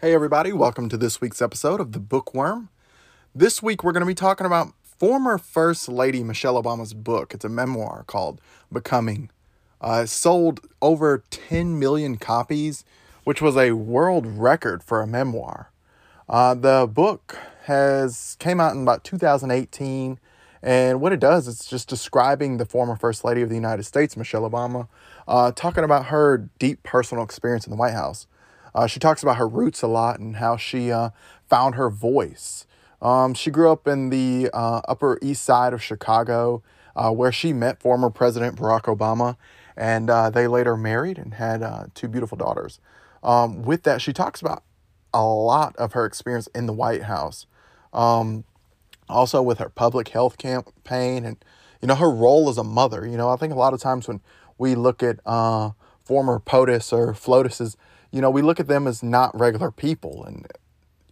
Hey, everybody, welcome to this week's episode of The Bookworm. This week, we're going to be talking about former First Lady Michelle Obama's book. It's a memoir called Becoming. Uh, sold over 10 million copies, which was a world record for a memoir. Uh, the book has came out in about 2018, and what it does is just describing the former First Lady of the United States, Michelle Obama, uh, talking about her deep personal experience in the White House. Uh, she talks about her roots a lot and how she uh, found her voice. Um, she grew up in the uh, Upper East Side of Chicago, uh, where she met former President Barack Obama, and uh, they later married and had uh, two beautiful daughters. Um, with that, she talks about a lot of her experience in the White House, um, also with her public health campaign, and you know her role as a mother. You know, I think a lot of times when we look at former POTUS or FLOTUS's you know, we look at them as not regular people and,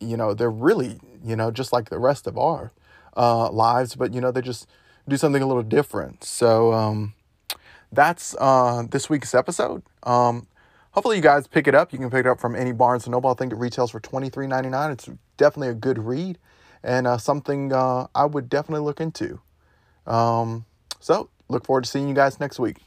you know, they're really, you know, just like the rest of our uh, lives, but, you know, they just do something a little different. So um, that's uh, this week's episode. Um, hopefully you guys pick it up. You can pick it up from any Barnes & Noble. I think it retails for twenty three ninety nine. It's definitely a good read and uh, something uh, I would definitely look into. Um, so look forward to seeing you guys next week.